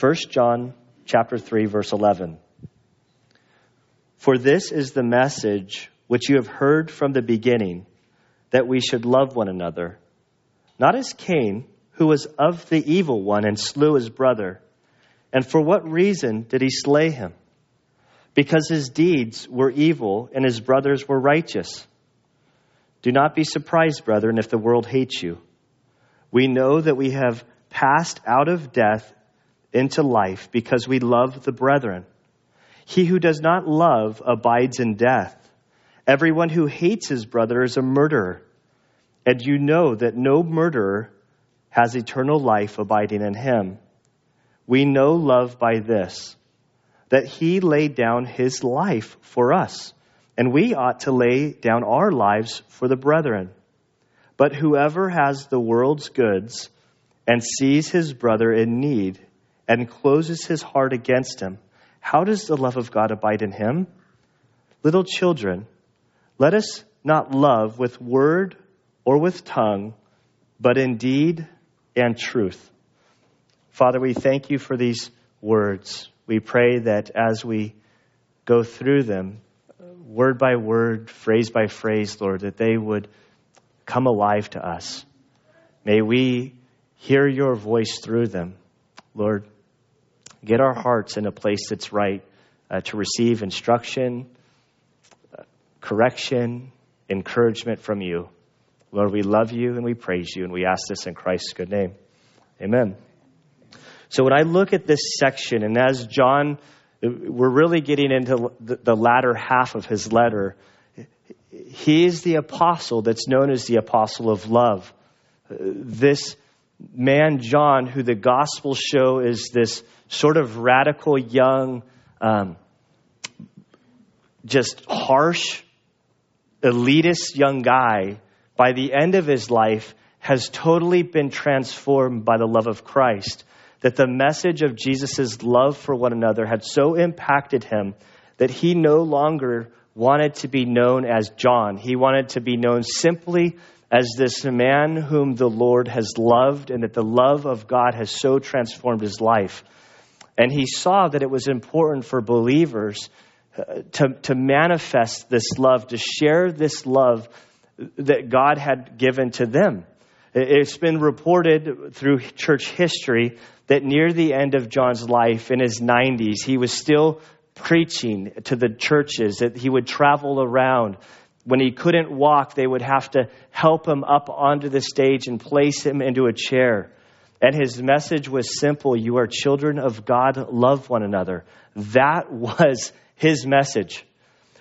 1 John chapter 3 verse 11. For this is the message which you have heard from the beginning that we should love one another. Not as Cain, who was of the evil one and slew his brother. And for what reason did he slay him? Because his deeds were evil and his brothers were righteous. Do not be surprised, brethren, if the world hates you. We know that we have passed out of death into life because we love the brethren. He who does not love abides in death. Everyone who hates his brother is a murderer. And you know that no murderer has eternal life abiding in him. We know love by this, that he laid down his life for us, and we ought to lay down our lives for the brethren. But whoever has the world's goods and sees his brother in need and closes his heart against him, how does the love of God abide in him? Little children, let us not love with word or with tongue, but in deed and truth. Father, we thank you for these words. We pray that as we go through them, word by word, phrase by phrase, Lord, that they would come alive to us. May we hear your voice through them. Lord, get our hearts in a place that's right uh, to receive instruction, uh, correction, encouragement from you. Lord, we love you and we praise you, and we ask this in Christ's good name. Amen. So when I look at this section, and as John, we're really getting into the latter half of his letter, he is the apostle that's known as the apostle of love. This man, John, who the Gospels show is this sort of radical, young, um, just harsh, elitist young guy, by the end of his life, has totally been transformed by the love of Christ. That the message of Jesus' love for one another had so impacted him that he no longer wanted to be known as John. He wanted to be known simply as this man whom the Lord has loved and that the love of God has so transformed his life. And he saw that it was important for believers uh, to, to manifest this love, to share this love that God had given to them. It's been reported through church history that near the end of John's life, in his 90s, he was still preaching to the churches, that he would travel around. When he couldn't walk, they would have to help him up onto the stage and place him into a chair. And his message was simple You are children of God, love one another. That was his message.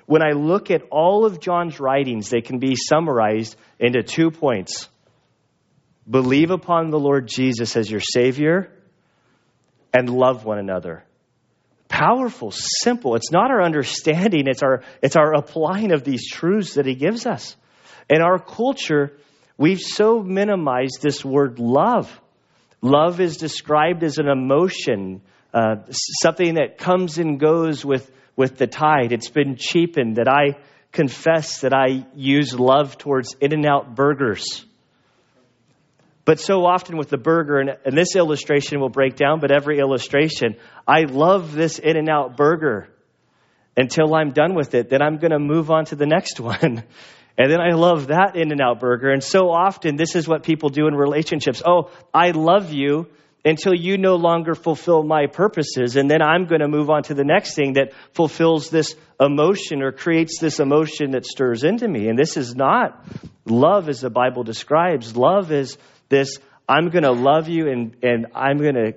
When I look at all of John's writings, they can be summarized into two points believe upon the Lord Jesus as your Savior and love one another powerful, simple. It's not our understanding, it's our, it's our applying of these truths that he gives us. In our culture, we've so minimized this word love. Love is described as an emotion, uh, something that comes and goes with, with the tide. It's been cheapened that I confess that I use love towards In N Out burgers but so often with the burger, and, and this illustration will break down, but every illustration, I love this In N Out burger until I'm done with it. Then I'm going to move on to the next one. And then I love that In N Out burger. And so often, this is what people do in relationships. Oh, I love you until you no longer fulfill my purposes. And then I'm going to move on to the next thing that fulfills this emotion or creates this emotion that stirs into me. And this is not love as the Bible describes. Love is this I'm going to love you and, and I'm going to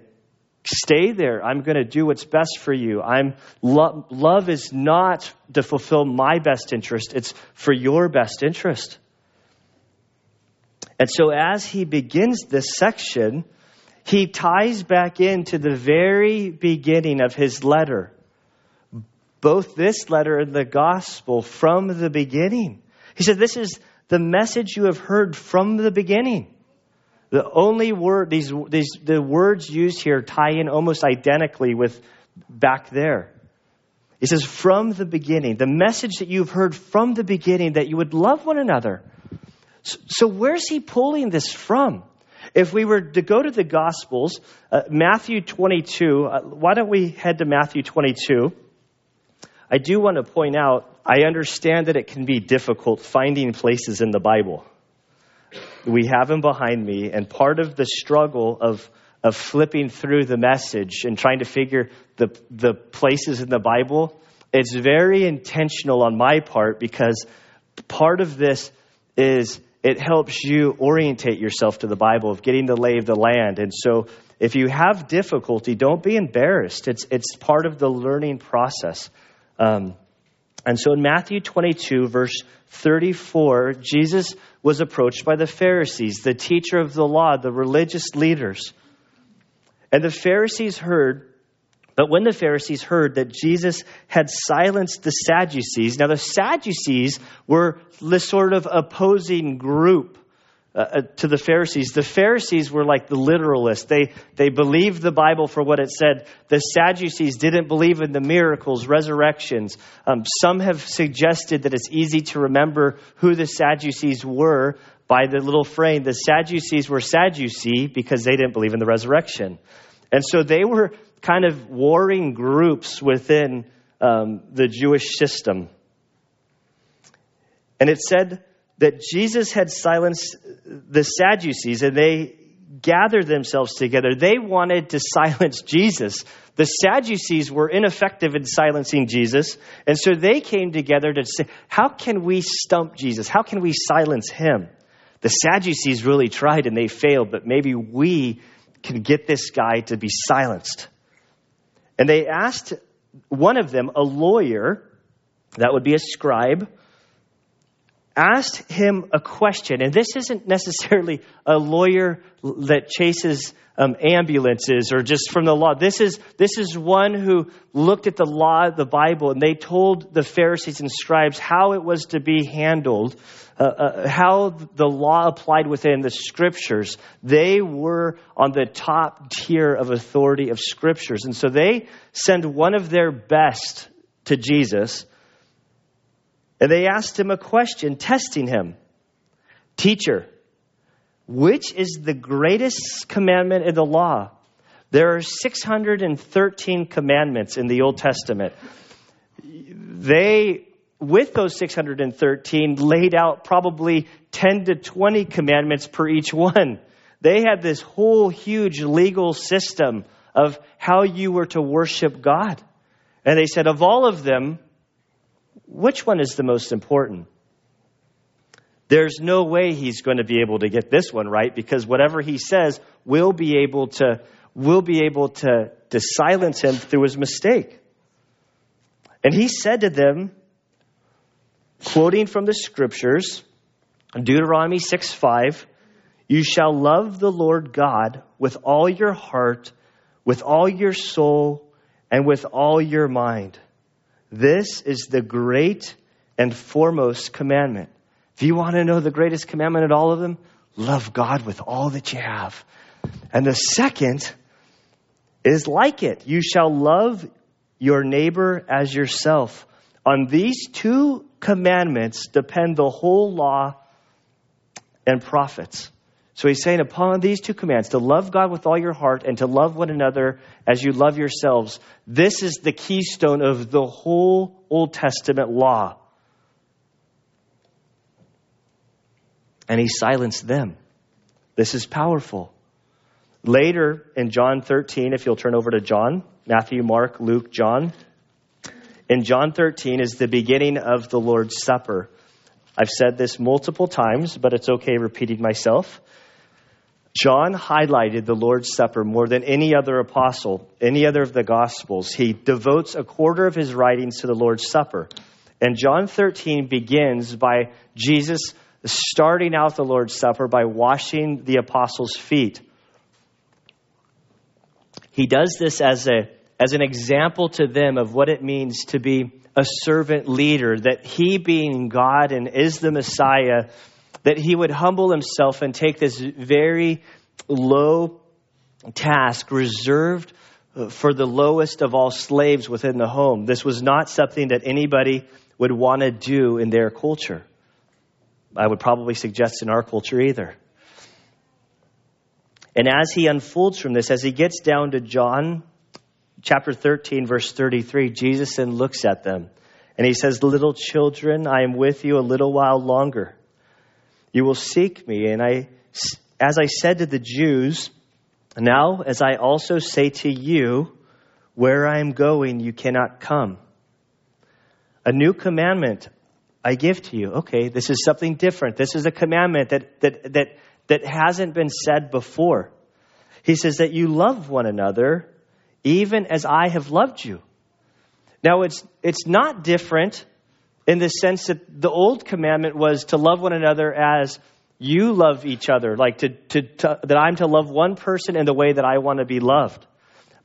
stay there. I'm going to do what's best for you. I'm lo- love is not to fulfill my best interest, it's for your best interest. And so as he begins this section, he ties back into the very beginning of his letter. Both this letter and the gospel from the beginning. He said, This is the message you have heard from the beginning. The only word, these, these, the words used here tie in almost identically with back there. He says, from the beginning, the message that you've heard from the beginning that you would love one another. So, so where's he pulling this from? If we were to go to the Gospels, uh, Matthew 22, uh, why don't we head to Matthew 22? I do want to point out, I understand that it can be difficult finding places in the Bible. We have them behind me, and part of the struggle of, of flipping through the message and trying to figure the, the places in the Bible, it's very intentional on my part because part of this is it helps you orientate yourself to the Bible of getting the lay of the land. And so if you have difficulty, don't be embarrassed. It's, it's part of the learning process. Um, and so in Matthew 22, verse 34, Jesus was approached by the Pharisees, the teacher of the law, the religious leaders. And the Pharisees heard but when the Pharisees heard that Jesus had silenced the Sadducees, now the Sadducees were this sort of opposing group uh, uh, to the Pharisees. The Pharisees were like the literalists. They, they believed the Bible for what it said. The Sadducees didn't believe in the miracles, resurrections. Um, some have suggested that it's easy to remember who the Sadducees were by the little frame. The Sadducees were Sadducee because they didn't believe in the resurrection. And so they were kind of warring groups within um, the Jewish system. And it said that Jesus had silenced the Sadducees and they gathered themselves together. They wanted to silence Jesus. The Sadducees were ineffective in silencing Jesus. And so they came together to say, How can we stump Jesus? How can we silence him? The Sadducees really tried and they failed, but maybe we can get this guy to be silenced. And they asked one of them, a lawyer, that would be a scribe, asked him a question. And this isn't necessarily a lawyer that chases um, ambulances or just from the law. This is, this is one who looked at the law of the Bible and they told the Pharisees and scribes how it was to be handled, uh, uh, how the law applied within the scriptures. They were on the top tier of authority of scriptures. And so they send one of their best to Jesus and they asked him a question, testing him Teacher, which is the greatest commandment in the law? There are 613 commandments in the Old Testament. They, with those 613, laid out probably 10 to 20 commandments per each one. They had this whole huge legal system of how you were to worship God. And they said, of all of them, which one is the most important? There's no way he's going to be able to get this one right because whatever he says will be able to will be able to, to silence him through his mistake. And he said to them, quoting from the scriptures, Deuteronomy 6 5, you shall love the Lord God with all your heart, with all your soul, and with all your mind. This is the great and foremost commandment. If you want to know the greatest commandment of all of them, love God with all that you have. And the second is like it. You shall love your neighbor as yourself. On these two commandments depend the whole law and prophets. So he's saying, upon these two commands, to love God with all your heart and to love one another as you love yourselves, this is the keystone of the whole Old Testament law. and he silenced them. This is powerful. Later in John 13, if you'll turn over to John, Matthew, Mark, Luke, John. In John 13 is the beginning of the Lord's Supper. I've said this multiple times, but it's okay repeating myself. John highlighted the Lord's Supper more than any other apostle, any other of the Gospels. He devotes a quarter of his writings to the Lord's Supper. And John 13 begins by Jesus starting out the Lord's Supper by washing the apostles' feet. He does this as, a, as an example to them of what it means to be a servant leader, that he, being God and is the Messiah, that he would humble himself and take this very low task reserved uh, for the lowest of all slaves within the home. This was not something that anybody would want to do in their culture. I would probably suggest in our culture either. And as he unfolds from this, as he gets down to John chapter 13, verse 33, Jesus then looks at them and he says, Little children, I am with you a little while longer. You will seek me. And I, as I said to the Jews, now as I also say to you, where I am going, you cannot come. A new commandment I give to you. Okay, this is something different. This is a commandment that, that, that, that hasn't been said before. He says that you love one another even as I have loved you. Now, it's, it's not different in the sense that the old commandment was to love one another as you love each other, like to, to, to, that I'm to love one person in the way that I want to be loved.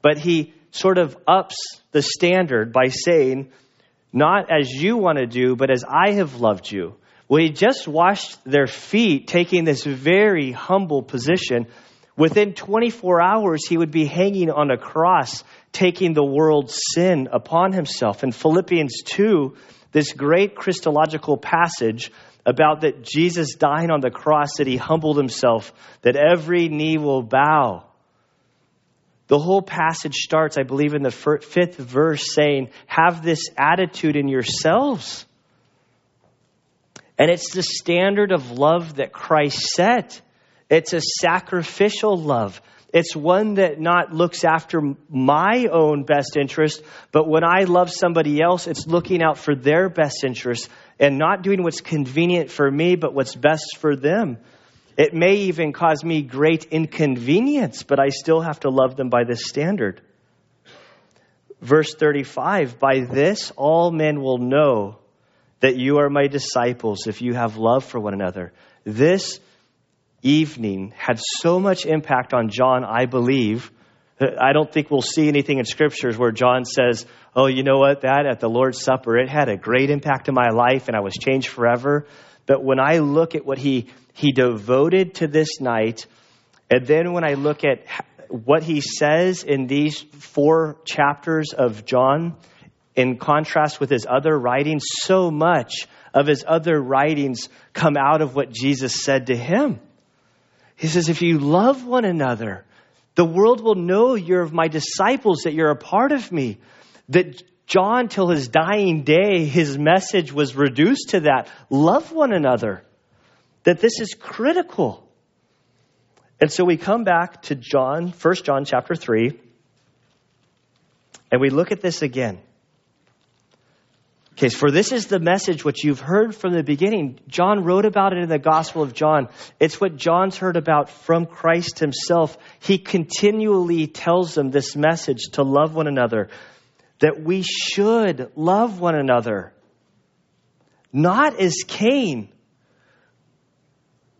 But he sort of ups the standard by saying, not as you want to do, but as I have loved you. Well, he just washed their feet, taking this very humble position. Within 24 hours, he would be hanging on a cross, taking the world's sin upon himself. In Philippians 2, this great Christological passage about that Jesus dying on the cross, that he humbled himself, that every knee will bow. The whole passage starts, I believe, in the fifth verse saying, Have this attitude in yourselves. And it's the standard of love that Christ set. It's a sacrificial love. It's one that not looks after my own best interest, but when I love somebody else, it's looking out for their best interest and not doing what's convenient for me, but what's best for them. It may even cause me great inconvenience, but I still have to love them by this standard. Verse 35 By this all men will know that you are my disciples if you have love for one another. This evening had so much impact on John, I believe. I don't think we'll see anything in scriptures where John says, Oh, you know what? That at the Lord's Supper, it had a great impact in my life and I was changed forever. But when I look at what he, he devoted to this night, and then when I look at what he says in these four chapters of John, in contrast with his other writings, so much of his other writings come out of what Jesus said to him. He says, If you love one another, the world will know you're of my disciples, that you're a part of me. That John, till his dying day, his message was reduced to that love one another. That this is critical. And so we come back to John, 1 John chapter 3, and we look at this again. Okay, for this is the message which you've heard from the beginning. John wrote about it in the Gospel of John. It's what John's heard about from Christ himself. He continually tells them this message to love one another, that we should love one another. Not as Cain,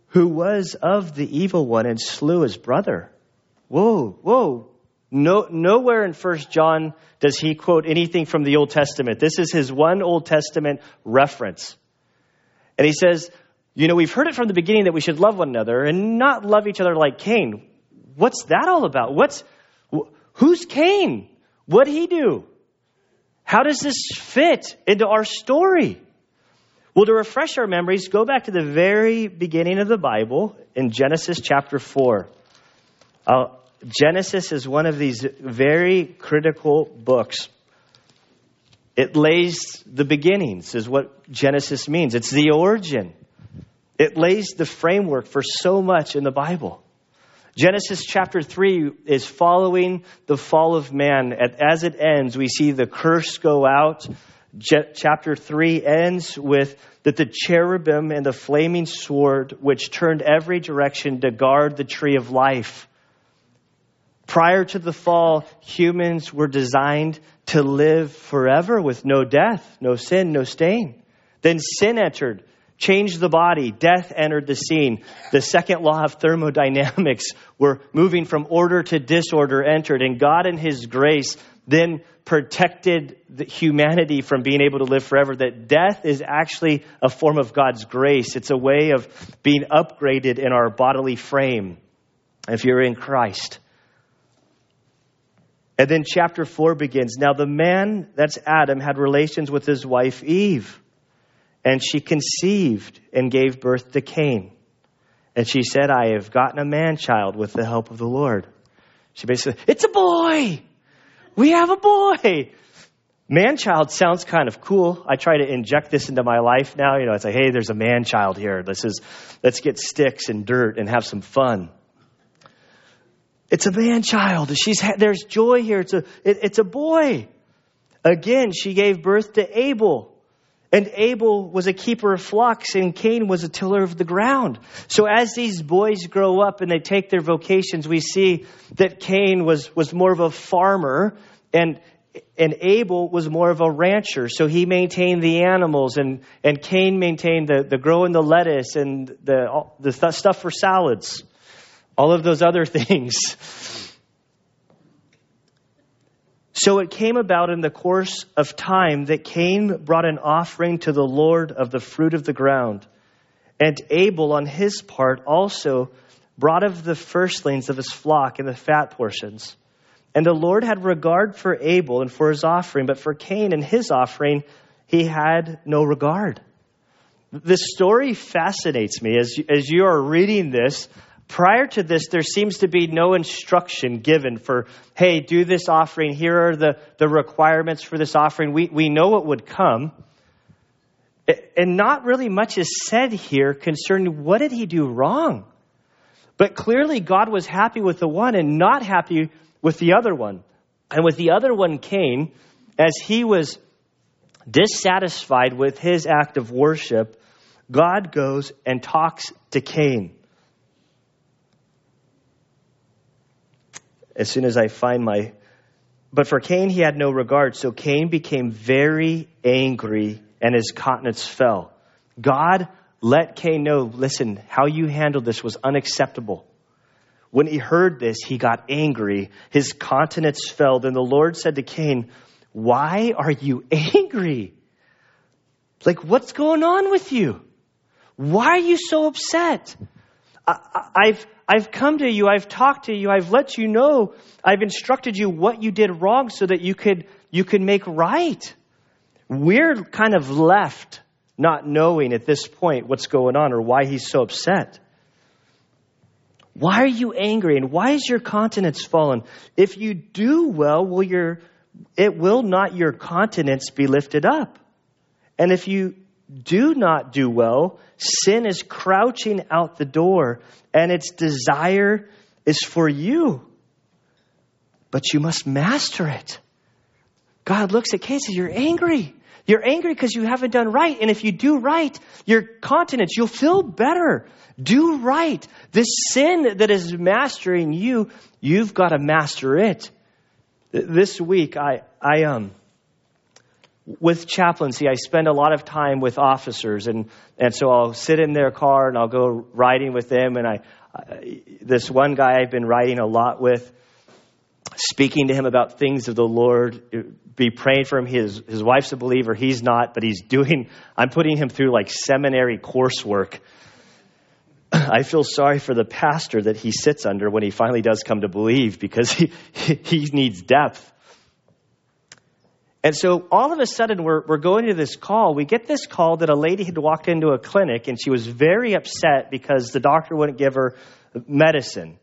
who was of the evil one and slew his brother. Whoa, whoa. No, nowhere in First John does he quote anything from the Old Testament. This is his one Old Testament reference. And he says, You know, we've heard it from the beginning that we should love one another and not love each other like Cain. What's that all about? What's, who's Cain? What'd he do? How does this fit into our story? Well, to refresh our memories, go back to the very beginning of the Bible in Genesis chapter 4. I'll, Genesis is one of these very critical books. It lays the beginnings, is what Genesis means. It's the origin. It lays the framework for so much in the Bible. Genesis chapter 3 is following the fall of man. As it ends, we see the curse go out. chapter 3 ends with that the cherubim and the flaming sword, which turned every direction to guard the tree of life. Prior to the fall, humans were designed to live forever with no death, no sin, no stain. Then sin entered, changed the body, death entered the scene. The second law of thermodynamics were moving from order to disorder entered, and God in His grace then protected humanity from being able to live forever. That death is actually a form of God's grace. It's a way of being upgraded in our bodily frame if you're in Christ. And then chapter 4 begins. Now, the man, that's Adam, had relations with his wife Eve, and she conceived and gave birth to Cain. And she said, I have gotten a man child with the help of the Lord. She basically, it's a boy! We have a boy! Man child sounds kind of cool. I try to inject this into my life now. You know, it's like, hey, there's a man child here. This is, let's get sticks and dirt and have some fun. It's a man child. She's, there's joy here. It's a, it, it's a boy. Again, she gave birth to Abel. And Abel was a keeper of flocks, and Cain was a tiller of the ground. So as these boys grow up and they take their vocations, we see that Cain was, was more of a farmer, and, and Abel was more of a rancher. So he maintained the animals, and, and Cain maintained the, the growing the lettuce and the, the stuff for salads, all of those other things. So it came about in the course of time that Cain brought an offering to the Lord of the fruit of the ground. And Abel, on his part, also brought of the firstlings of his flock and the fat portions. And the Lord had regard for Abel and for his offering, but for Cain and his offering, he had no regard. This story fascinates me. As, as you are reading this, Prior to this, there seems to be no instruction given for, hey, do this offering. Here are the, the requirements for this offering. We, we know what would come. And not really much is said here concerning what did he do wrong. But clearly, God was happy with the one and not happy with the other one. And with the other one, Cain, as he was dissatisfied with his act of worship, God goes and talks to Cain. As soon as I find my. But for Cain, he had no regard. So Cain became very angry and his countenance fell. God let Cain know listen, how you handled this was unacceptable. When he heard this, he got angry. His countenance fell. Then the Lord said to Cain, Why are you angry? Like, what's going on with you? Why are you so upset? I, have I've come to you, I've talked to you, I've let you know, I've instructed you what you did wrong so that you could, you could make right. We're kind of left not knowing at this point what's going on or why he's so upset. Why are you angry and why is your countenance fallen? If you do well, will your, it will not your countenance be lifted up. And if you do not do well, sin is crouching out the door, and its desire is for you. But you must master it. God looks at cases, you're angry. You're angry because you haven't done right. And if you do right, your countenance, you'll feel better. Do right. This sin that is mastering you, you've got to master it. This week, I, I, um, with chaplaincy, I spend a lot of time with officers, and, and so I'll sit in their car and I'll go riding with them. And I, I, this one guy I've been riding a lot with, speaking to him about things of the Lord, be praying for him. His his wife's a believer, he's not, but he's doing. I'm putting him through like seminary coursework. I feel sorry for the pastor that he sits under when he finally does come to believe because he he needs depth. And so all of a sudden, we're, we're going to this call. We get this call that a lady had walked into a clinic and she was very upset because the doctor wouldn't give her medicine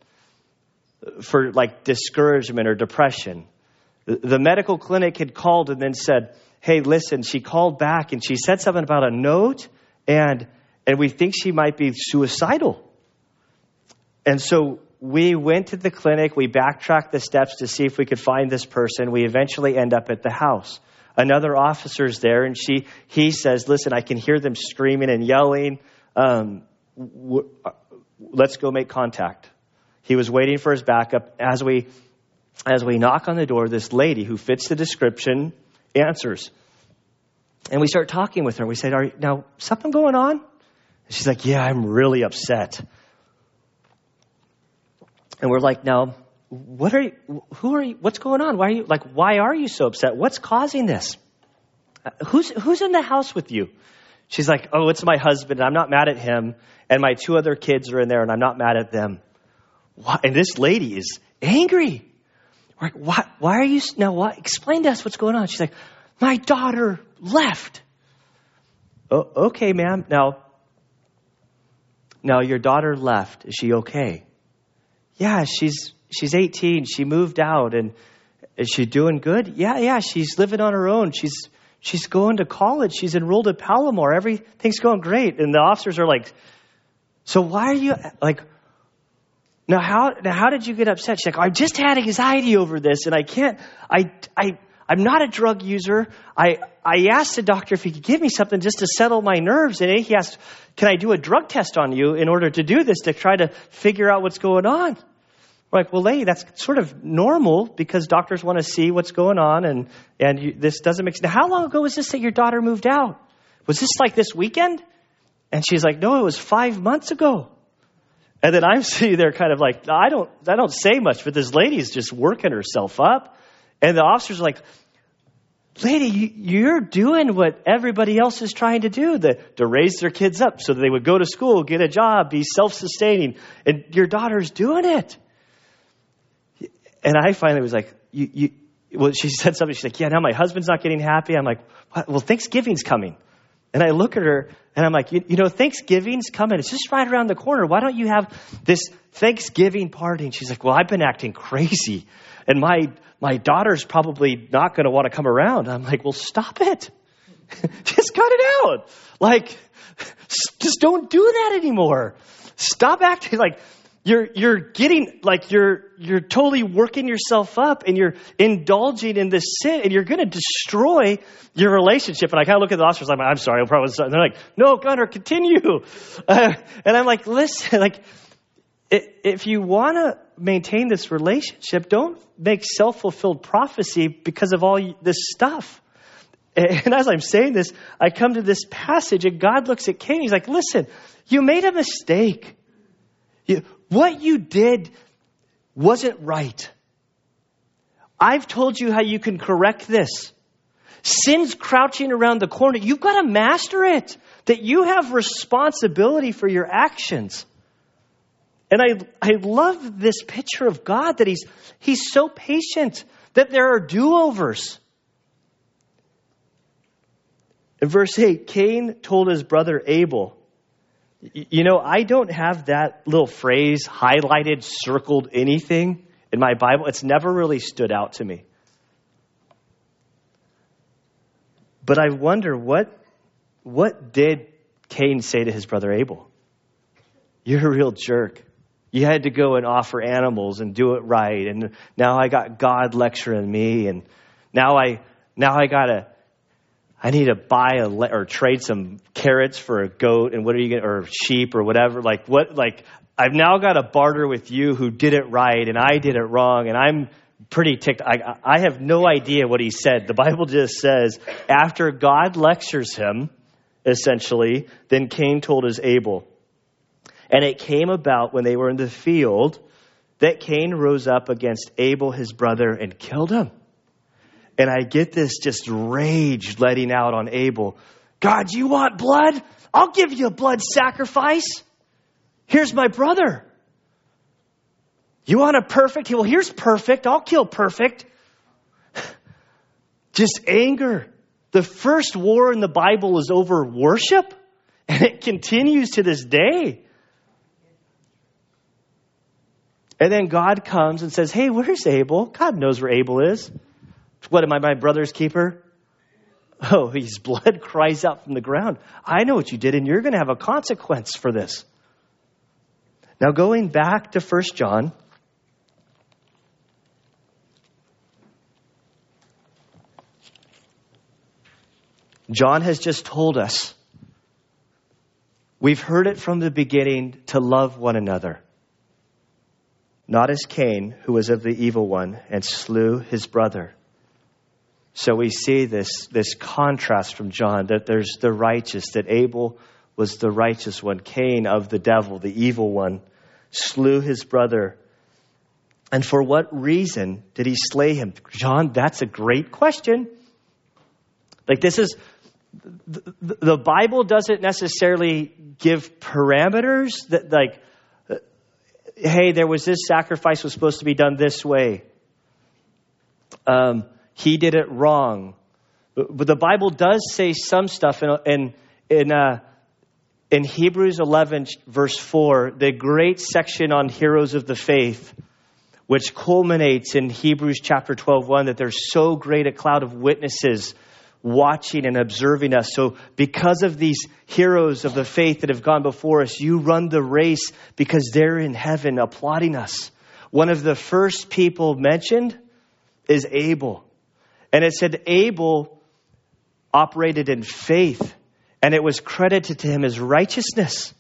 for like discouragement or depression. The, medical clinic had called and then said, Hey, listen, she called back and she said something about a note and, and we think she might be suicidal. And so we went to the clinic, we backtracked the steps to see if we could find this person. We eventually end up at the house. Another officer's there, and she, he says, Listen, I can hear them screaming and yelling. Um, w- uh, let's go make contact. He was waiting for his backup. As we, as we knock on the door, this lady who fits the description answers. And we start talking with her. We said, Are, Now, something going on? She's like, Yeah, I'm really upset. And we're like, now, what are you, who are you, what's going on? Why are you, like, why are you so upset? What's causing this? Uh, who's, who's in the house with you? She's like, oh, it's my husband. I'm not mad at him. And my two other kids are in there and I'm not mad at them. Why? And this lady is angry. We're like, why, why are you, now what? Explain to us what's going on. She's like, my daughter left. Oh, okay, ma'am. Now, Now, your daughter left. Is she okay? Yeah, she's, she's 18. She moved out and is she doing good? Yeah, yeah, she's living on her own. She's, she's going to college. She's enrolled at Palomar. Everything's going great. And the officers are like, so why are you like, now how, now how did you get upset? She's like, I just had anxiety over this and I can't, I, I, I'm not a drug user. I, I asked the doctor if he could give me something just to settle my nerves. And he asked, can I do a drug test on you in order to do this to try to figure out what's going on? We're like, well, lady, that's sort of normal because doctors want to see what's going on and, and you, this doesn't make sense. How long ago was this that your daughter moved out? Was this like this weekend? And she's like, no, it was five months ago. And then I'm sitting there kind of like, I don't, I don't say much, but this lady's just working herself up. And the officer's like, lady, you're doing what everybody else is trying to do, the, to raise their kids up so that they would go to school, get a job, be self-sustaining. And your daughter's doing it. And I finally was like, you, you, well, she said something. She's like, yeah, now my husband's not getting happy. I'm like, well, Thanksgiving's coming. And I look at her and I'm like, you, you know, Thanksgiving's coming. It's just right around the corner. Why don't you have this Thanksgiving party? And she's like, well, I've been acting crazy. And my, my daughter's probably not going to want to come around. I'm like, well, stop it. just cut it out. Like, just don't do that anymore. Stop acting like you're, you're getting, like, you're, you're totally working yourself up and you're indulging in this sin and you're going to destroy your relationship. And I kind of look at the officers, I'm like, I'm sorry, I'll probably, and they're like, no, Gunner, continue. Uh, and I'm like, listen, like, if you want to maintain this relationship, don't make self fulfilled prophecy because of all this stuff. And as I'm saying this, I come to this passage and God looks at Cain. He's like, listen, you made a mistake. You, what you did wasn't right. I've told you how you can correct this. Sin's crouching around the corner. You've got to master it. That you have responsibility for your actions. And I, I love this picture of God that he's, he's so patient that there are do overs. In verse 8, Cain told his brother Abel, you know, I don't have that little phrase highlighted, circled, anything in my Bible. It's never really stood out to me. But I wonder what, what did Cain say to his brother Abel? You're a real jerk. You had to go and offer animals and do it right. And now I got God lecturing me. And now I, now I got to I need to buy a le- or trade some carrots for a goat, and what are you gonna or sheep or whatever? Like what? Like I've now got to barter with you who did it right, and I did it wrong, and I'm pretty ticked. I, I have no idea what he said. The Bible just says after God lectures him, essentially, then Cain told his Abel, and it came about when they were in the field that Cain rose up against Abel his brother and killed him. And I get this just rage letting out on Abel. God, you want blood? I'll give you a blood sacrifice. Here's my brother. You want a perfect? Well, here's perfect. I'll kill perfect. Just anger. The first war in the Bible is over worship, and it continues to this day. And then God comes and says, Hey, where's Abel? God knows where Abel is. What am I, my brother's keeper? Oh, his blood cries out from the ground. I know what you did, and you're going to have a consequence for this. Now, going back to 1 John, John has just told us we've heard it from the beginning to love one another. Not as Cain, who was of the evil one and slew his brother. So we see this, this contrast from John that there's the righteous, that Abel was the righteous one, Cain of the devil, the evil one, slew his brother. And for what reason did he slay him? John, that's a great question. Like, this is, the Bible doesn't necessarily give parameters that, like, hey, there was this sacrifice was supposed to be done this way. Um, he did it wrong. But the Bible does say some stuff in, in, in, uh, in Hebrews 11, verse 4, the great section on heroes of the faith, which culminates in Hebrews chapter 12, 1, that there's so great a cloud of witnesses watching and observing us. So, because of these heroes of the faith that have gone before us, you run the race because they're in heaven applauding us. One of the first people mentioned is Abel. And it said Abel operated in faith, and it was credited to him as righteousness.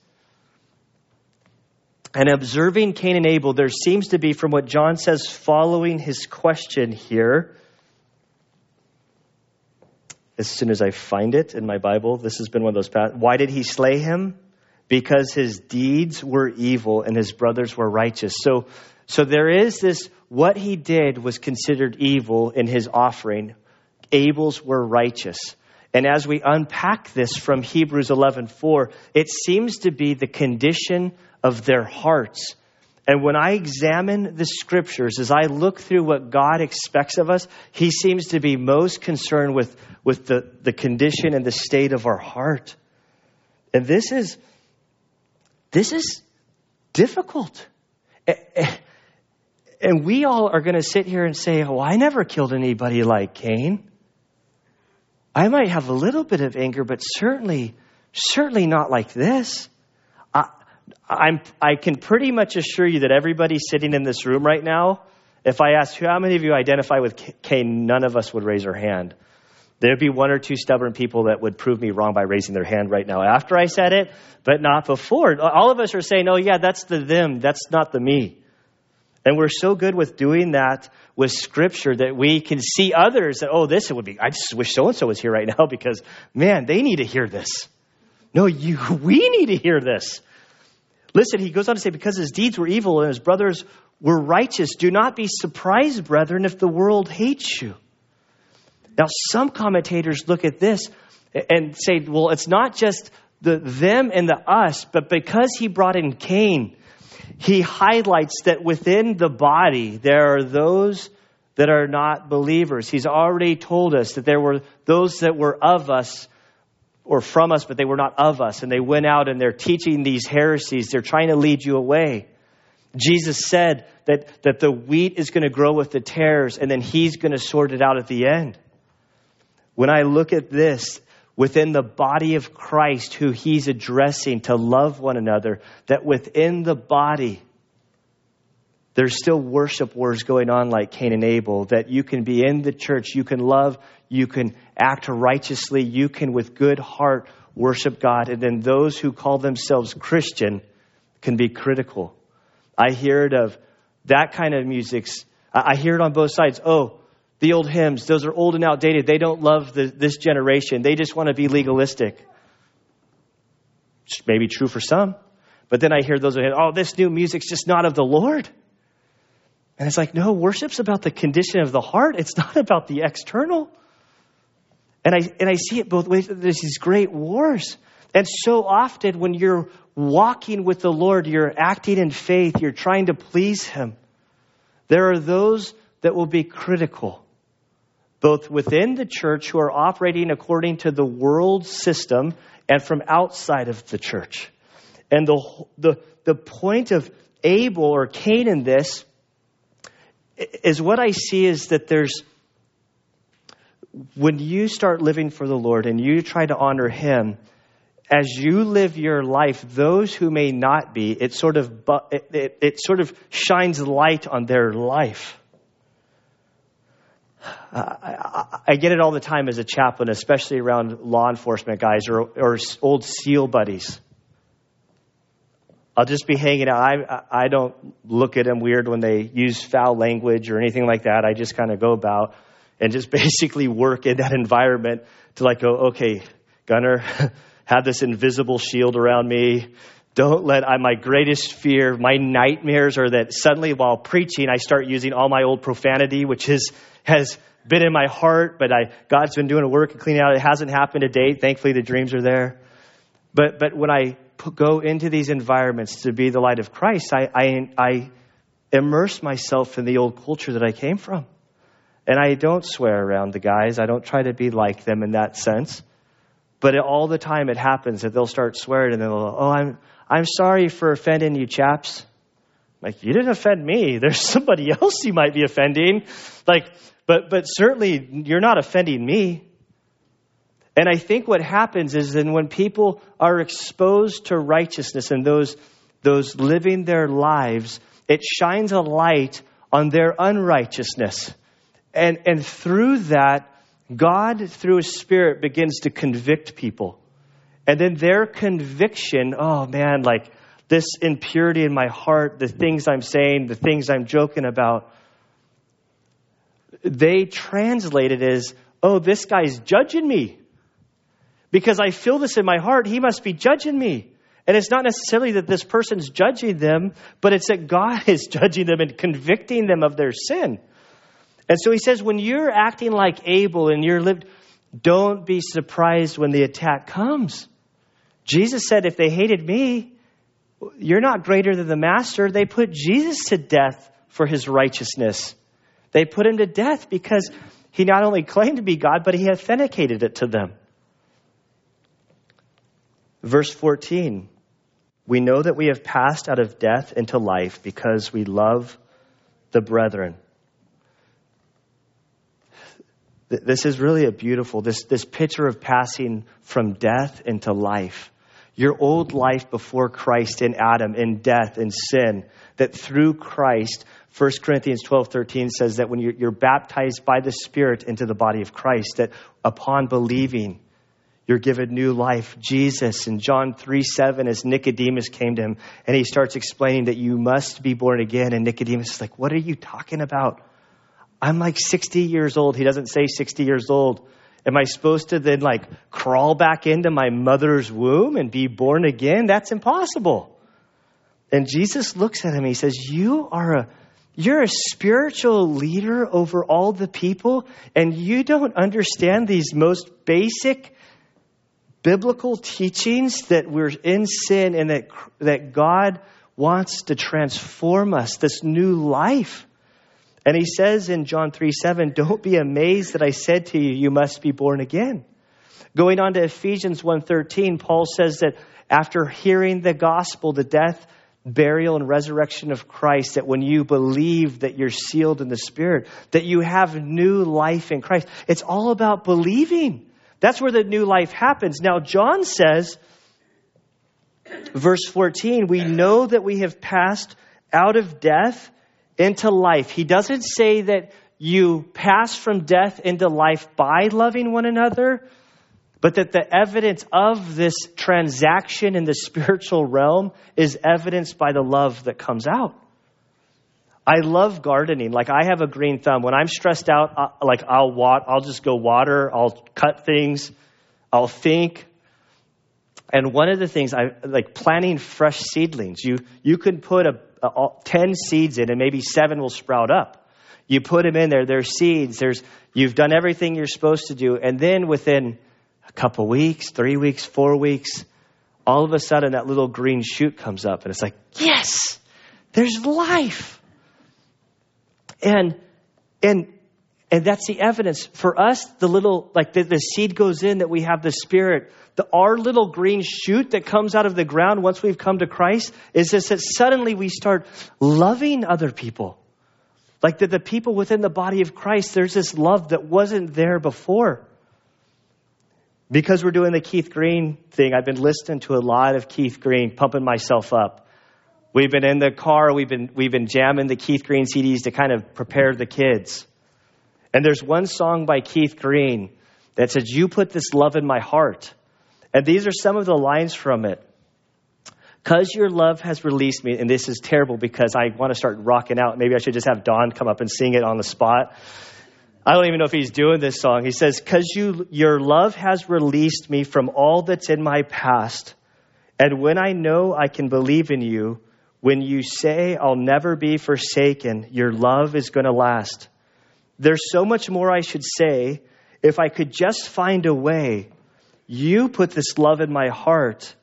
And observing Cain and Abel, there seems to be, from what John says following his question here, as soon as I find it in my Bible. This has been one of those. Why did he slay him? Because his deeds were evil and his brothers were righteous. So, so there is this, what he did was considered evil in his offering. Abel's were righteous. And as we unpack this from Hebrews 11:4, it seems to be the condition of their hearts and when I examine the scriptures, as I look through what God expects of us, He seems to be most concerned with, with the, the condition and the state of our heart. And this is, this is difficult. And we all are going to sit here and say, Oh, I never killed anybody like Cain. I might have a little bit of anger, but certainly, certainly not like this. I'm, I can pretty much assure you that everybody sitting in this room right now, if I asked how many of you identify with Cain, none of us would raise our hand. There'd be one or two stubborn people that would prove me wrong by raising their hand right now after I said it, but not before. All of us are saying, oh, yeah, that's the them, that's not the me. And we're so good with doing that with Scripture that we can see others that, oh, this would be, I just wish so and so was here right now because, man, they need to hear this. No, you, we need to hear this. Listen, he goes on to say, because his deeds were evil and his brothers were righteous, do not be surprised, brethren, if the world hates you. Now, some commentators look at this and say, well, it's not just the them and the us, but because he brought in Cain, he highlights that within the body there are those that are not believers. He's already told us that there were those that were of us or from us, but they were not of us. And they went out and they're teaching these heresies. They're trying to lead you away. Jesus said that, that the wheat is going to grow with the tares, and then he's going to sort it out at the end. When I look at this within the body of Christ, who he's addressing to love one another, that within the body, there's still worship wars going on like Cain and Abel, that you can be in the church, you can love, you can act righteously, you can with good heart worship God, and then those who call themselves Christian can be critical. I hear it of that kind of music. I hear it on both sides. Oh, the old hymns, those are old and outdated. They don't love the, this generation. They just want to be legalistic. Maybe true for some. But then I hear those, oh, this new music's just not of the Lord. And it's like, no, worship's about the condition of the heart. It's not about the external. And I, and I see it both ways. There's these great wars. And so often when you're walking with the Lord, you're acting in faith, you're trying to please Him. There are those that will be critical, both within the church who are operating according to the world system and from outside of the church. And the, the, the point of Abel or Cain in this is what I see is that there's, when you start living for the Lord and you try to honor Him, as you live your life, those who may not be, it sort of, it, it, it sort of shines light on their life. Uh, I, I, get it all the time as a chaplain, especially around law enforcement guys or, or old SEAL buddies. I'll just be hanging out. I, I don't look at them weird when they use foul language or anything like that. I just kind of go about and just basically work in that environment to like go, okay, Gunner, have this invisible shield around me. Don't let I, my greatest fear, my nightmares are that suddenly while preaching, I start using all my old profanity, which is, has been in my heart, but I, God's been doing a work and cleaning out. It hasn't happened to date. Thankfully, the dreams are there. But, but when I go into these environments to be the light of Christ, I, I, I immerse myself in the old culture that I came from. And I don't swear around the guys. I don't try to be like them in that sense. But all the time it happens that they'll start swearing and they'll, oh, I'm, I'm sorry for offending you chaps. Like, you didn't offend me. There's somebody else you might be offending. Like, but, but certainly you're not offending me. And I think what happens is then when people are exposed to righteousness and those, those living their lives, it shines a light on their unrighteousness. And, and through that, God, through His Spirit, begins to convict people. And then their conviction, oh man, like this impurity in my heart, the things I'm saying, the things I'm joking about, they translate it as, oh, this guy's judging me. Because I feel this in my heart, he must be judging me. And it's not necessarily that this person's judging them, but it's that God is judging them and convicting them of their sin. And so he says, when you're acting like Abel and you're lived, don't be surprised when the attack comes. Jesus said, if they hated me, you're not greater than the master. They put Jesus to death for his righteousness. They put him to death because he not only claimed to be God, but he authenticated it to them. Verse 14 We know that we have passed out of death into life because we love the brethren. This is really a beautiful, this, this picture of passing from death into life your old life before Christ in Adam, in death, in sin, that through Christ, 1 Corinthians 12, 13 says that when you're, you're baptized by the Spirit into the body of Christ, that upon believing, you're given new life. Jesus in John 3 7, as Nicodemus came to him, and he starts explaining that you must be born again. And Nicodemus is like, What are you talking about? I'm like 60 years old. He doesn't say 60 years old. Am I supposed to then like crawl back into my mother's womb and be born again? That's impossible. And Jesus looks at him. He says, You are a you're a spiritual leader over all the people, and you don't understand these most basic biblical teachings that we're in sin and that, that God wants to transform us, this new life. And he says in John 3 7, Don't be amazed that I said to you, you must be born again. Going on to Ephesians 1:13, Paul says that after hearing the gospel, the death, burial, and resurrection of Christ, that when you believe that you're sealed in the Spirit, that you have new life in Christ. It's all about believing. That's where the new life happens. Now, John says, verse 14, we know that we have passed out of death into life. He doesn't say that you pass from death into life by loving one another, but that the evidence of this transaction in the spiritual realm is evidenced by the love that comes out. I love gardening. Like I have a green thumb. When I'm stressed out, I, like I'll wat, I'll just go water. I'll cut things. I'll think. And one of the things I like planting fresh seedlings. You you can put a Uh, 10 seeds in and maybe seven will sprout up. You put them in there, there's seeds, there's, you've done everything you're supposed to do. And then within a couple weeks, three weeks, four weeks, all of a sudden that little green shoot comes up and it's like, yes, there's life. And, and, and that's the evidence. For us, the little, like the, the seed goes in that we have the Spirit the, our little green shoot that comes out of the ground once we've come to Christ is this that suddenly we start loving other people. Like that the people within the body of Christ, there's this love that wasn't there before. Because we're doing the Keith Green thing, I've been listening to a lot of Keith Green, pumping myself up. We've been in the car, we've been, we've been jamming the Keith Green CDs to kind of prepare the kids. And there's one song by Keith Green that says, You put this love in my heart. And these are some of the lines from it. Because your love has released me, and this is terrible because I want to start rocking out. Maybe I should just have Don come up and sing it on the spot. I don't even know if he's doing this song. He says, Because you, your love has released me from all that's in my past. And when I know I can believe in you, when you say I'll never be forsaken, your love is going to last. There's so much more I should say. If I could just find a way, you put this love in my heart.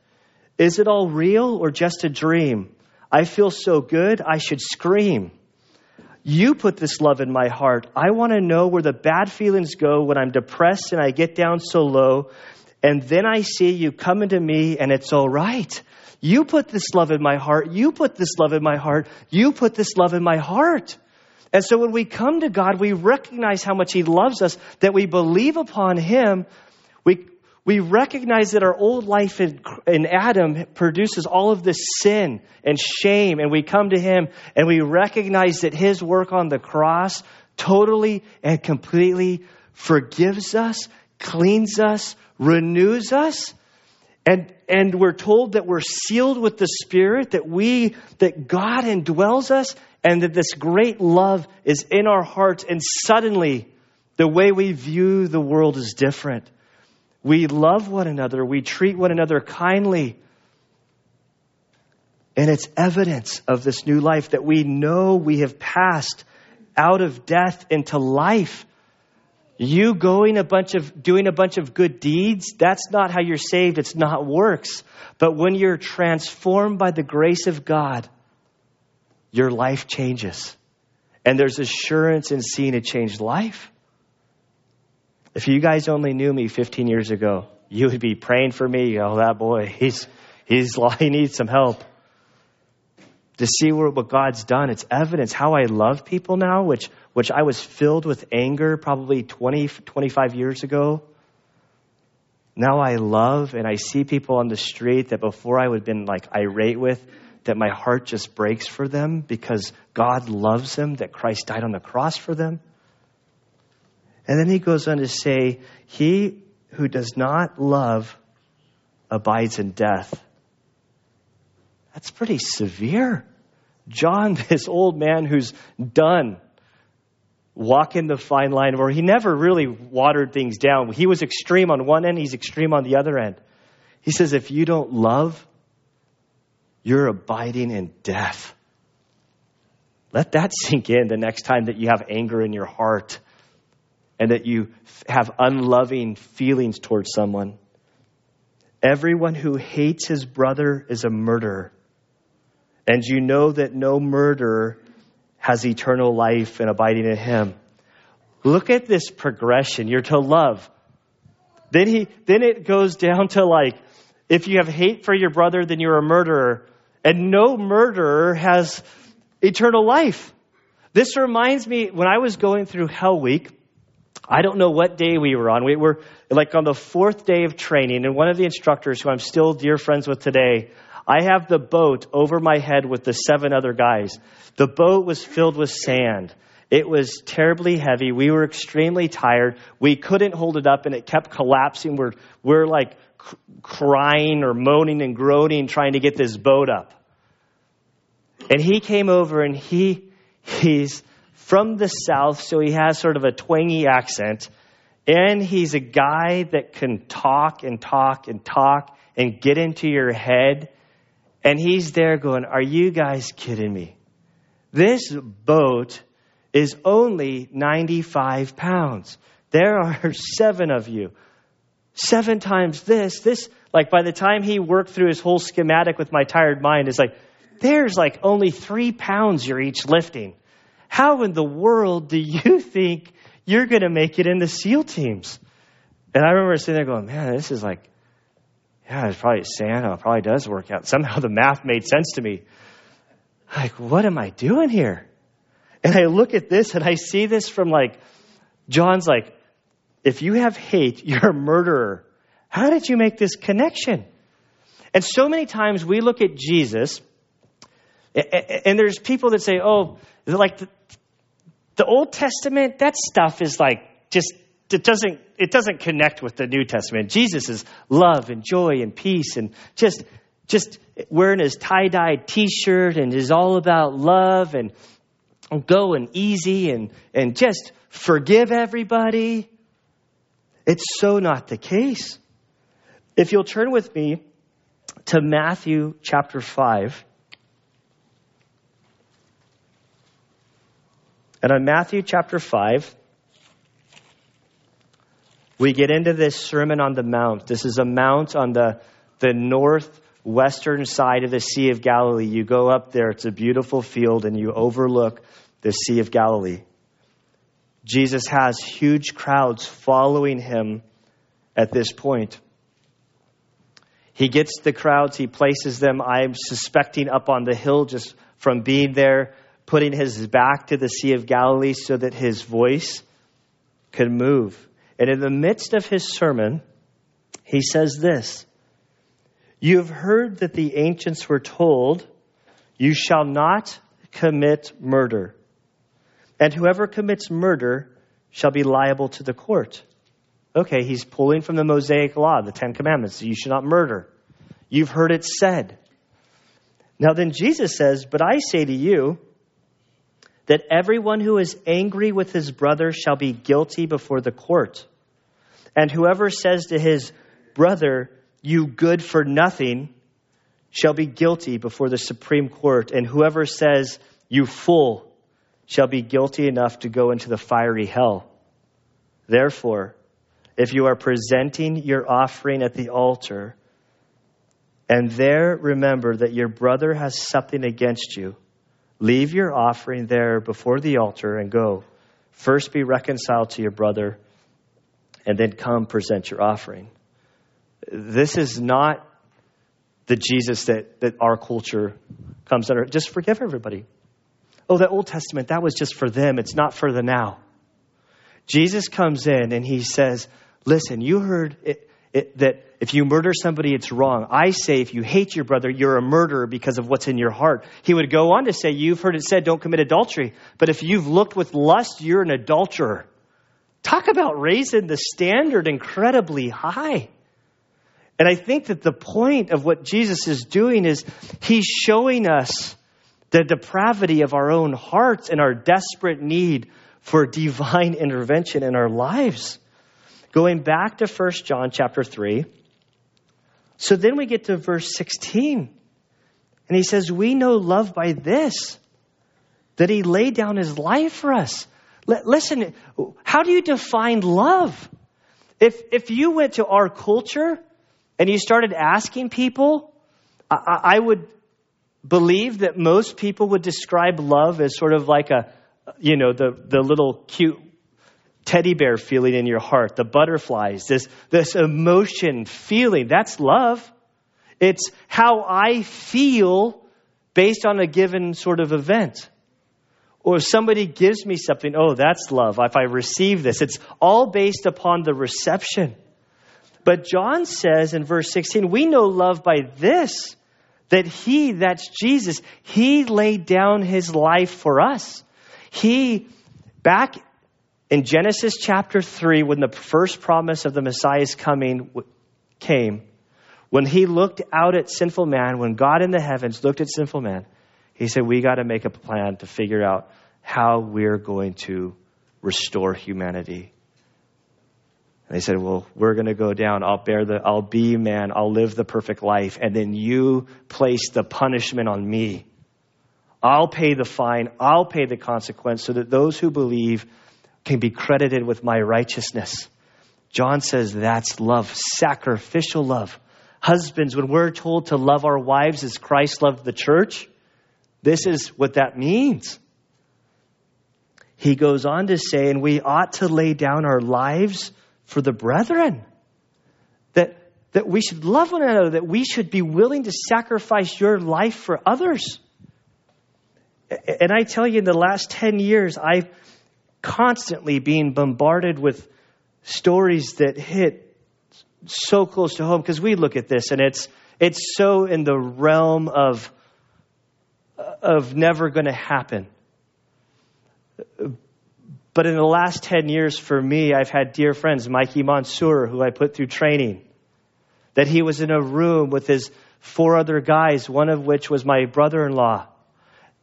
Is it all real or just a dream? I feel so good, I should scream. You put this love in my heart. I want to know where the bad feelings go when I'm depressed and I get down so low. And then I see you coming to me and it's all right. You put this love in my heart. You put this love in my heart. You put this love in my heart. And so when we come to God, we recognize how much He loves us, that we believe upon Him. We, we recognize that our old life in, in Adam produces all of this sin and shame, and we come to Him and we recognize that His work on the cross totally and completely forgives us, cleans us, renews us. And, and we're told that we're sealed with the Spirit, that we, that God indwells us, and that this great love is in our hearts. And suddenly, the way we view the world is different. We love one another, we treat one another kindly. And it's evidence of this new life that we know we have passed out of death into life. You going a bunch of doing a bunch of good deeds, that's not how you're saved. It's not works. But when you're transformed by the grace of God, your life changes. And there's assurance in seeing a changed life. If you guys only knew me 15 years ago, you would be praying for me. Oh, that boy, he's, he's, he needs some help. To see what God's done, it's evidence how I love people now, which, which I was filled with anger probably 20, 25 years ago. Now I love and I see people on the street that before I would have been like irate with, that my heart just breaks for them because God loves them, that Christ died on the cross for them. And then he goes on to say, He who does not love abides in death. That's pretty severe. John, this old man who's done walking the fine line where he never really watered things down. He was extreme on one end, he's extreme on the other end. He says, if you don't love, you're abiding in death. Let that sink in the next time that you have anger in your heart and that you have unloving feelings towards someone. Everyone who hates his brother is a murderer. And you know that no murderer has eternal life and abiding in him. Look at this progression. You're to love. Then he then it goes down to like if you have hate for your brother, then you're a murderer. And no murderer has eternal life. This reminds me when I was going through Hell Week, I don't know what day we were on. We were like on the fourth day of training, and one of the instructors, who I'm still dear friends with today, I have the boat over my head with the seven other guys. The boat was filled with sand. It was terribly heavy. We were extremely tired. We couldn't hold it up and it kept collapsing. We're, we're like crying or moaning and groaning trying to get this boat up. And he came over and he, he's from the south, so he has sort of a twangy accent. And he's a guy that can talk and talk and talk and get into your head and he's there going, Are you guys kidding me? This boat is only 95 pounds. There are seven of you. Seven times this. This, like, by the time he worked through his whole schematic with my tired mind, it's like, there's like only three pounds you're each lifting. How in the world do you think you're going to make it in the SEAL teams? And I remember sitting there going, man, this is like yeah, it's probably Santa. Oh, it probably does work out. Somehow the math made sense to me. Like, what am I doing here? And I look at this and I see this from like, John's like, if you have hate, you're a murderer. How did you make this connection? And so many times we look at Jesus, and there's people that say, oh, like the, the Old Testament, that stuff is like just it doesn't it doesn't connect with the New Testament. Jesus is love and joy and peace and just just wearing his tie-dyed t-shirt and is all about love and going easy and and just forgive everybody. It's so not the case. If you'll turn with me to Matthew chapter 5. And on Matthew chapter 5, we get into this Sermon on the Mount. This is a mount on the, the northwestern side of the Sea of Galilee. You go up there, it's a beautiful field, and you overlook the Sea of Galilee. Jesus has huge crowds following him at this point. He gets the crowds, he places them, I'm suspecting, up on the hill just from being there, putting his back to the Sea of Galilee so that his voice could move. And in the midst of his sermon, he says this You have heard that the ancients were told, You shall not commit murder. And whoever commits murder shall be liable to the court. Okay, he's pulling from the Mosaic law, the Ten Commandments. You should not murder. You've heard it said. Now then, Jesus says, But I say to you that everyone who is angry with his brother shall be guilty before the court. And whoever says to his brother, You good for nothing, shall be guilty before the Supreme Court. And whoever says, You fool, shall be guilty enough to go into the fiery hell. Therefore, if you are presenting your offering at the altar, and there remember that your brother has something against you, leave your offering there before the altar and go. First be reconciled to your brother, and then come present your offering. This is not the Jesus that, that our culture comes under. Just forgive everybody. Oh, the Old Testament, that was just for them. It's not for the now. Jesus comes in and he says, Listen, you heard it, it, that if you murder somebody, it's wrong. I say if you hate your brother, you're a murderer because of what's in your heart. He would go on to say, You've heard it said, don't commit adultery. But if you've looked with lust, you're an adulterer. Talk about raising the standard incredibly high. And I think that the point of what Jesus is doing is he's showing us the depravity of our own hearts and our desperate need for divine intervention in our lives. Going back to 1 John chapter 3. So then we get to verse 16. And he says, We know love by this, that he laid down his life for us. L- listen, how do you define love? If, if you went to our culture and you started asking people, I, I would believe that most people would describe love as sort of like a, you know, the, the little cute teddy bear feeling in your heart, the butterflies, this, this emotion feeling. That's love. It's how I feel based on a given sort of event. Or if somebody gives me something, oh, that's love. If I receive this, it's all based upon the reception. But John says in verse 16, we know love by this, that he, that's Jesus, he laid down his life for us. He, back in Genesis chapter 3, when the first promise of the Messiah's coming came, when he looked out at sinful man, when God in the heavens looked at sinful man, he said, We got to make a plan to figure out how we're going to restore humanity. And they said, Well, we're going to go down. I'll bear the, I'll be man. I'll live the perfect life. And then you place the punishment on me. I'll pay the fine. I'll pay the consequence so that those who believe can be credited with my righteousness. John says that's love, sacrificial love. Husbands, when we're told to love our wives as Christ loved the church, this is what that means. He goes on to say, and we ought to lay down our lives for the brethren. That, that we should love one another, that we should be willing to sacrifice your life for others. And I tell you, in the last 10 years, I've constantly been bombarded with stories that hit so close to home because we look at this and it's it's so in the realm of of never going to happen. But in the last 10 years for me, I've had dear friends, Mikey Monsoor, who I put through training, that he was in a room with his four other guys, one of which was my brother in law.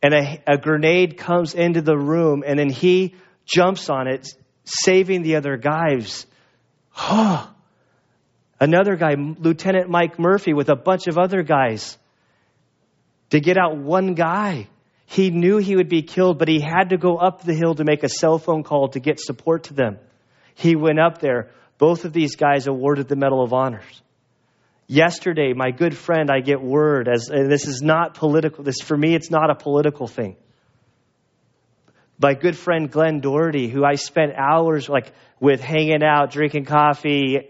And a, a grenade comes into the room, and then he jumps on it, saving the other guys. Another guy, Lieutenant Mike Murphy, with a bunch of other guys to get out one guy. He knew he would be killed, but he had to go up the hill to make a cell phone call to get support to them. He went up there. Both of these guys awarded the Medal of Honors. Yesterday, my good friend, I get word as this is not political. This for me, it's not a political thing my good friend Glenn Doherty, who I spent hours like with hanging out, drinking coffee,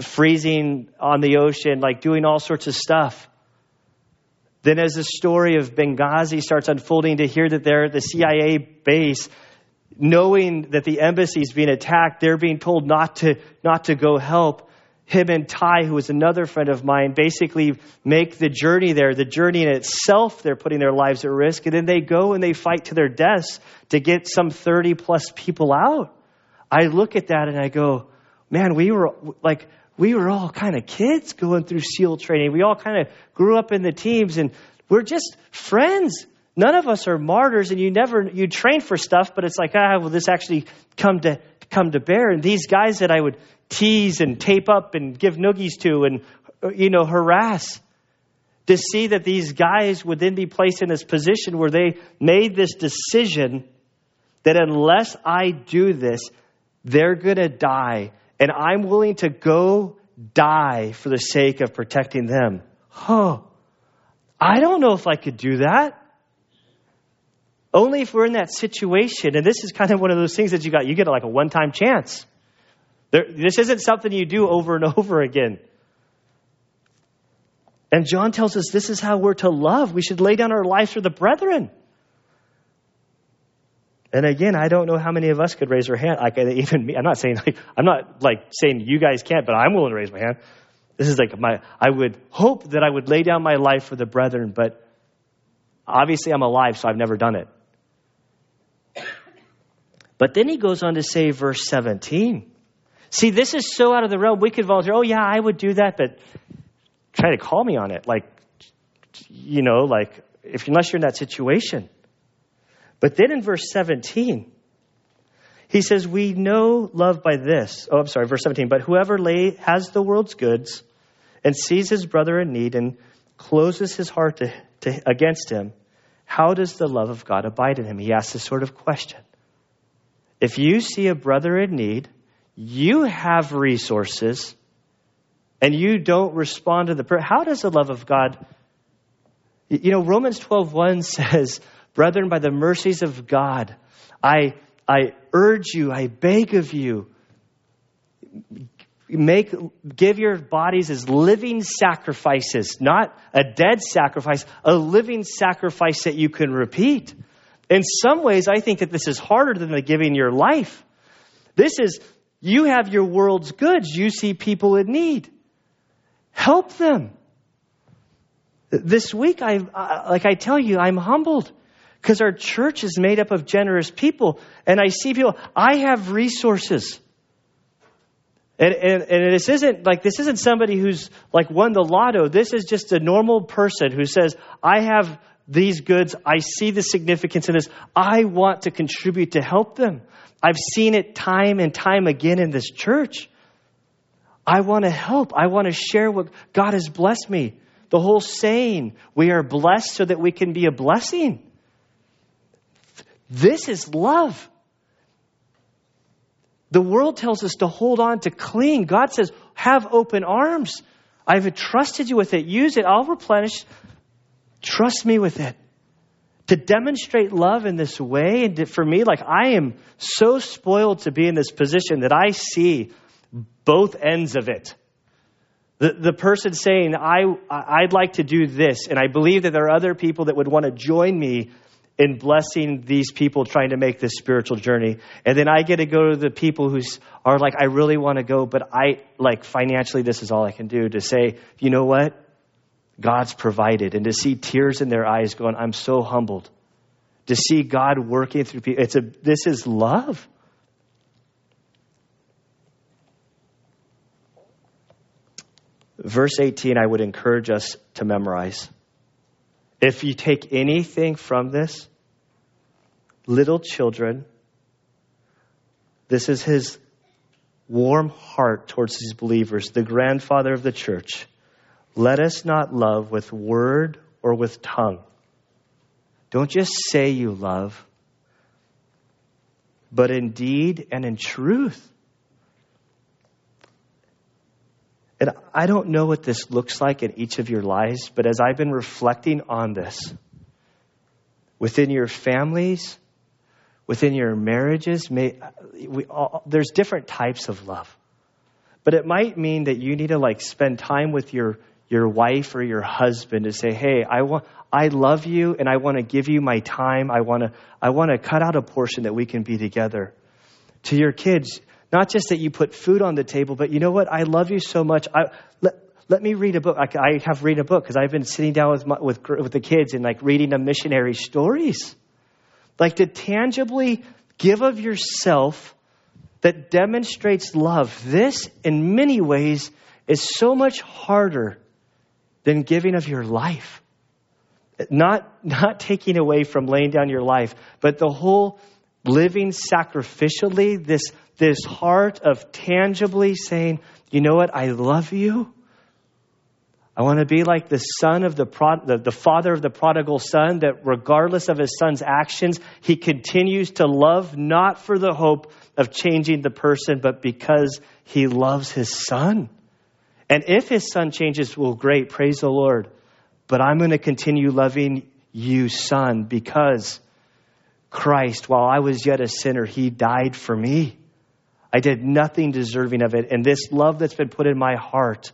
freezing on the ocean, like doing all sorts of stuff. Then, as the story of Benghazi starts unfolding, to hear that they're at the CIA base, knowing that the embassy is being attacked, they're being told not to, not to go help. Him and Ty, who is another friend of mine, basically make the journey there. The journey in itself, they're putting their lives at risk. And then they go and they fight to their deaths to get some 30 plus people out. I look at that and I go, man, we were like, we were all kind of kids going through SEAL training. We all kind of grew up in the teams and we're just friends. None of us are martyrs and you never, you train for stuff, but it's like, ah, will this actually come to, come to bear? And these guys that I would tease and tape up and give noogies to and, you know, harass, to see that these guys would then be placed in this position where they made this decision that unless I do this, they're going to die and I'm willing to go die for the sake of protecting them. Huh. I don't know if I could do that. Only if we're in that situation. And this is kind of one of those things that you got, you get like a one time chance. There, this isn't something you do over and over again. And John tells us this is how we're to love. We should lay down our lives for the brethren. And again, I don't know how many of us could raise our hand. Like even me, I'm not saying like I'm not like saying you guys can't, but I'm willing to raise my hand. This is like my. I would hope that I would lay down my life for the brethren, but obviously I'm alive, so I've never done it. But then he goes on to say, verse 17. See, this is so out of the realm. We could volunteer. Oh yeah, I would do that, but try to call me on it. Like, you know, like if unless you're in that situation. But then in verse 17, he says, We know love by this. Oh, I'm sorry, verse 17. But whoever lay, has the world's goods and sees his brother in need and closes his heart to, to, against him, how does the love of God abide in him? He asks this sort of question. If you see a brother in need, you have resources, and you don't respond to the prayer, how does the love of God? You know, Romans 12:1 says, Brethren, by the mercies of God, I, I urge you, I beg of you, make, give your bodies as living sacrifices, not a dead sacrifice, a living sacrifice that you can repeat. In some ways, I think that this is harder than the giving your life. This is, you have your world's goods. You see people in need. Help them. This week, I, like I tell you, I'm humbled because our church is made up of generous people. And I see people, I have resources. And, and, and this isn't like, this isn't somebody who's like won the lotto. This is just a normal person who says, I have these goods. I see the significance in this. I want to contribute to help them. I've seen it time and time again in this church. I want to help. I want to share what God has blessed me. The whole saying, we are blessed so that we can be a blessing. This is love. The world tells us to hold on, to cling. God says, have open arms. I've entrusted you with it. Use it. I'll replenish. Trust me with it. To demonstrate love in this way, and for me, like I am so spoiled to be in this position that I see both ends of it. The, the person saying, I, I'd like to do this, and I believe that there are other people that would want to join me in blessing these people trying to make this spiritual journey. And then I get to go to the people who are like, I really want to go, but I, like, financially, this is all I can do to say, you know what? God's provided. And to see tears in their eyes going, I'm so humbled. To see God working through people. It's a, this is love. Verse 18, I would encourage us to memorize. If you take anything from this, little children, this is his warm heart towards these believers, the grandfather of the church. Let us not love with word or with tongue. Don't just say you love, but in deed and in truth. And I don't know what this looks like in each of your lives, but as I've been reflecting on this, within your families, within your marriages, may, we all, there's different types of love. But it might mean that you need to like spend time with your your wife or your husband to say, "Hey, I want I love you and I want to give you my time. I want to I want to cut out a portion that we can be together." To your kids, not just that you put food on the table, but you know what? I love you so much. I let, let me read a book. I, I have read a book because I've been sitting down with, my, with with the kids and like reading the missionary stories. Like to tangibly give of yourself that demonstrates love. This, in many ways, is so much harder than giving of your life. Not, not taking away from laying down your life, but the whole living sacrificially, this, this heart of tangibly saying, you know what, I love you. I want to be like the son of the, prod, the, the father of the prodigal son, that regardless of his son's actions, he continues to love, not for the hope of changing the person, but because he loves his son. And if his son changes, well, great, praise the Lord. But I'm going to continue loving you, son, because Christ, while I was yet a sinner, he died for me. I did nothing deserving of it. And this love that's been put in my heart,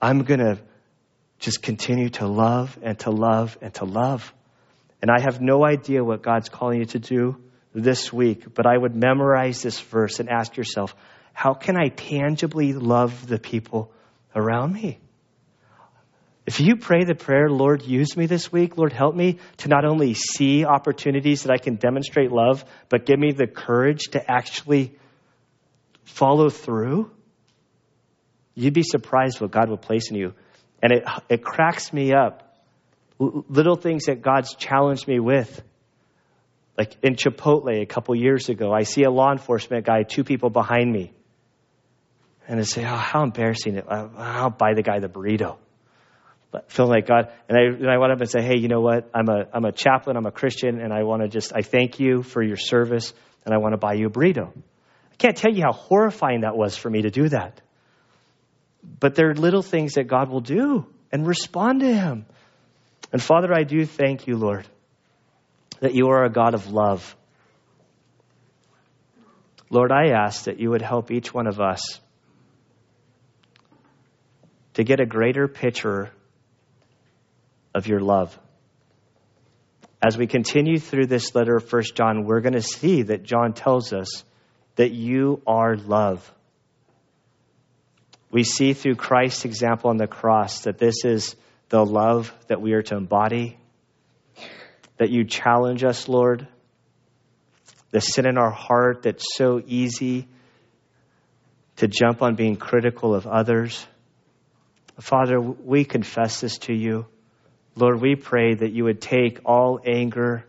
I'm going to just continue to love and to love and to love. And I have no idea what God's calling you to do this week, but I would memorize this verse and ask yourself, how can I tangibly love the people around me? If you pray the prayer, Lord, use me this week, Lord, help me to not only see opportunities that I can demonstrate love, but give me the courage to actually follow through you'd be surprised what God will place in you. And it, it cracks me up. Little things that God's challenged me with. Like in Chipotle a couple years ago, I see a law enforcement guy, two people behind me. And I say, oh, how embarrassing. Uh, I'll buy the guy the burrito. Feeling like God, and I, and I went up and said, hey, you know what? I'm a, I'm a chaplain, I'm a Christian, and I want to just, I thank you for your service, and I want to buy you a burrito. I can't tell you how horrifying that was for me to do that. But there are little things that God will do and respond to Him. And Father, I do thank you, Lord, that you are a God of love. Lord, I ask that you would help each one of us to get a greater picture of your love. As we continue through this letter of 1 John, we're going to see that John tells us that you are love. We see through Christ's example on the cross that this is the love that we are to embody, that you challenge us, Lord. The sin in our heart that's so easy to jump on being critical of others. Father, we confess this to you. Lord, we pray that you would take all anger,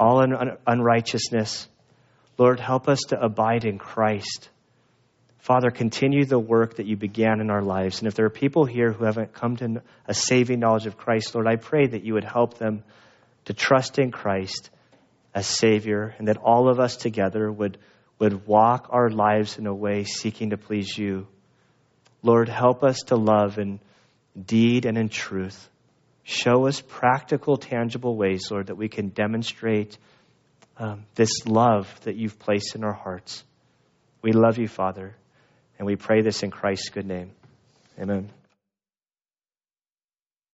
all un- unrighteousness. Lord, help us to abide in Christ. Father, continue the work that you began in our lives. And if there are people here who haven't come to a saving knowledge of Christ, Lord, I pray that you would help them to trust in Christ as Savior and that all of us together would, would walk our lives in a way seeking to please you. Lord, help us to love in deed and in truth. Show us practical, tangible ways, Lord, that we can demonstrate um, this love that you've placed in our hearts. We love you, Father. And we pray this in Christ's good name. Amen.